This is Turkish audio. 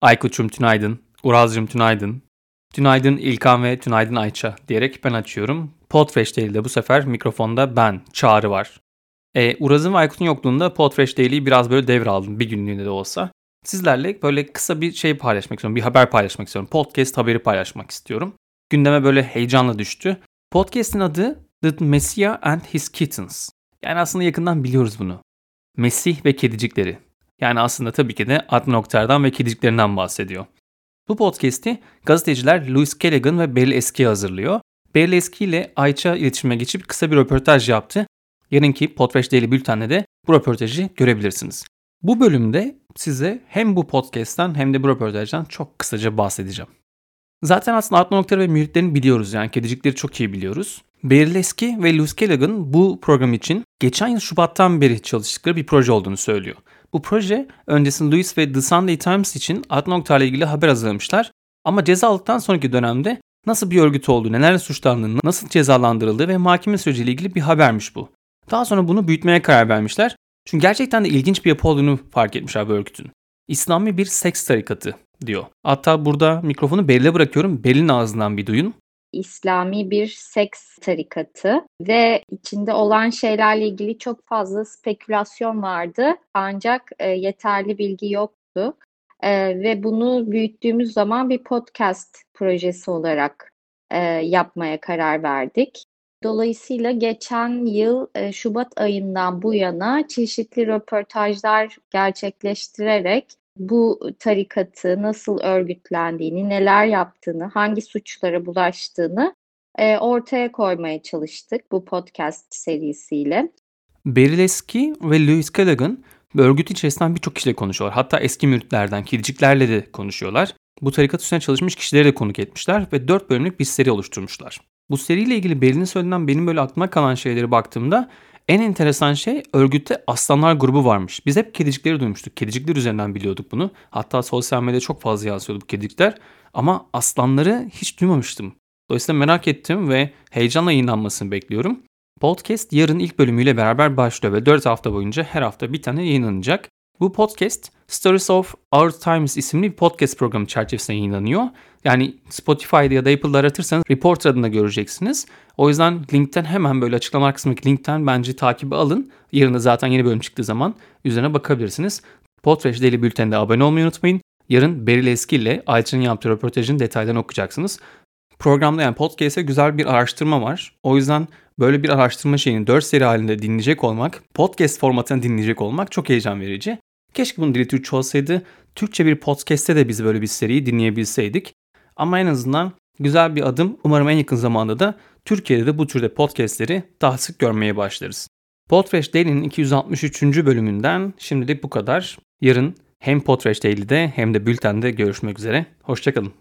Aykut'cum tünaydın, Uraz'cum tünaydın, tünaydın İlkan ve tünaydın Ayça diyerek ben açıyorum. Podfresh değil de bu sefer mikrofonda ben, Çağrı var. E, Uraz'ın ve Aykut'un yokluğunda Podfresh Daily'yi biraz böyle devraldım bir günlüğüne de olsa. Sizlerle böyle kısa bir şey paylaşmak istiyorum, bir haber paylaşmak istiyorum. Podcast haberi paylaşmak istiyorum. Gündeme böyle heyecanla düştü. Podcast'in adı The Messiah and His Kittens. Yani aslında yakından biliyoruz bunu. Mesih ve kedicikleri. Yani aslında tabii ki de Adnan Oktar'dan ve kediciklerinden bahsediyor. Bu podcast'i gazeteciler Louis Callaghan ve Beril Eski hazırlıyor. Beril Eski ile Ayça iletişime geçip kısa bir röportaj yaptı. Yarınki Podfresh Daily Bülten'de de bu röportajı görebilirsiniz. Bu bölümde size hem bu podcast'ten hem de bu röportajdan çok kısaca bahsedeceğim. Zaten aslında Adnan Oktar ve müritlerini biliyoruz yani kedicikleri çok iyi biliyoruz. Berleski ve Louis Callaghan bu program için geçen yıl Şubat'tan beri çalıştıkları bir proje olduğunu söylüyor. Bu proje öncesinde Louis ve The Sunday Times için Adnan Oktar'la ilgili haber hazırlamışlar. Ama ceza aldıktan sonraki dönemde nasıl bir örgüt olduğu, nelerle suçlandığını, nasıl cezalandırıldığı ve mahkeme süreciyle ilgili bir habermiş bu. Daha sonra bunu büyütmeye karar vermişler. Çünkü gerçekten de ilginç bir yapı olduğunu fark etmişler bu örgütün. İslami bir seks tarikatı diyor. Hatta burada mikrofonu Beril'e bırakıyorum. Beril'in ağzından bir duyun. İslami bir seks tarikatı ve içinde olan şeylerle ilgili çok fazla spekülasyon vardı ancak e, yeterli bilgi yoktu e, ve bunu büyüttüğümüz zaman bir podcast projesi olarak e, yapmaya karar verdik. Dolayısıyla geçen yıl e, Şubat ayından bu yana çeşitli röportajlar gerçekleştirerek bu tarikatı nasıl örgütlendiğini, neler yaptığını, hangi suçlara bulaştığını e, ortaya koymaya çalıştık bu podcast serisiyle. Beril Eski ve Louis Callaghan örgüt içerisinden birçok kişiyle konuşuyorlar. Hatta eski müritlerden, kediciklerle de konuşuyorlar. Bu tarikat üstüne çalışmış kişileri de konuk etmişler ve 4 bölümlük bir seri oluşturmuşlar. Bu seriyle ilgili Beril'in söylediğinden benim böyle aklıma kalan şeyleri baktığımda en enteresan şey örgütte aslanlar grubu varmış. Biz hep kedicikleri duymuştuk. Kedicikler üzerinden biliyorduk bunu. Hatta sosyal medyada çok fazla yansıyordu bu kedicikler. Ama aslanları hiç duymamıştım. Dolayısıyla merak ettim ve heyecanla yayınlanmasını bekliyorum. Podcast yarın ilk bölümüyle beraber başlıyor ve 4 hafta boyunca her hafta bir tane yayınlanacak. Bu podcast Stories of Our Times isimli bir podcast programı çerçevesinde yayınlanıyor. Yani Spotify'da ya da Apple'da aratırsanız Reporter adında göreceksiniz. O yüzden linkten hemen böyle açıklama kısmındaki linkten bence takibi alın. Yarın da zaten yeni bölüm çıktığı zaman üzerine bakabilirsiniz. Podfresh Daily Bülten'de abone olmayı unutmayın. Yarın Beril Eski ile Ayça'nın yaptığı röportajın detaylarını okuyacaksınız. Programda yani podcast'e güzel bir araştırma var. O yüzden böyle bir araştırma şeyini 4 seri halinde dinleyecek olmak, podcast formatını dinleyecek olmak çok heyecan verici. Keşke bunun dili Türkçe olsaydı. Türkçe bir podcast'te de biz böyle bir seriyi dinleyebilseydik. Ama en azından güzel bir adım. Umarım en yakın zamanda da Türkiye'de de bu türde podcastleri daha sık görmeye başlarız. Podfresh Daily'nin 263. bölümünden şimdilik bu kadar. Yarın hem Podfresh Daily'de hem de Bülten'de görüşmek üzere. Hoşçakalın.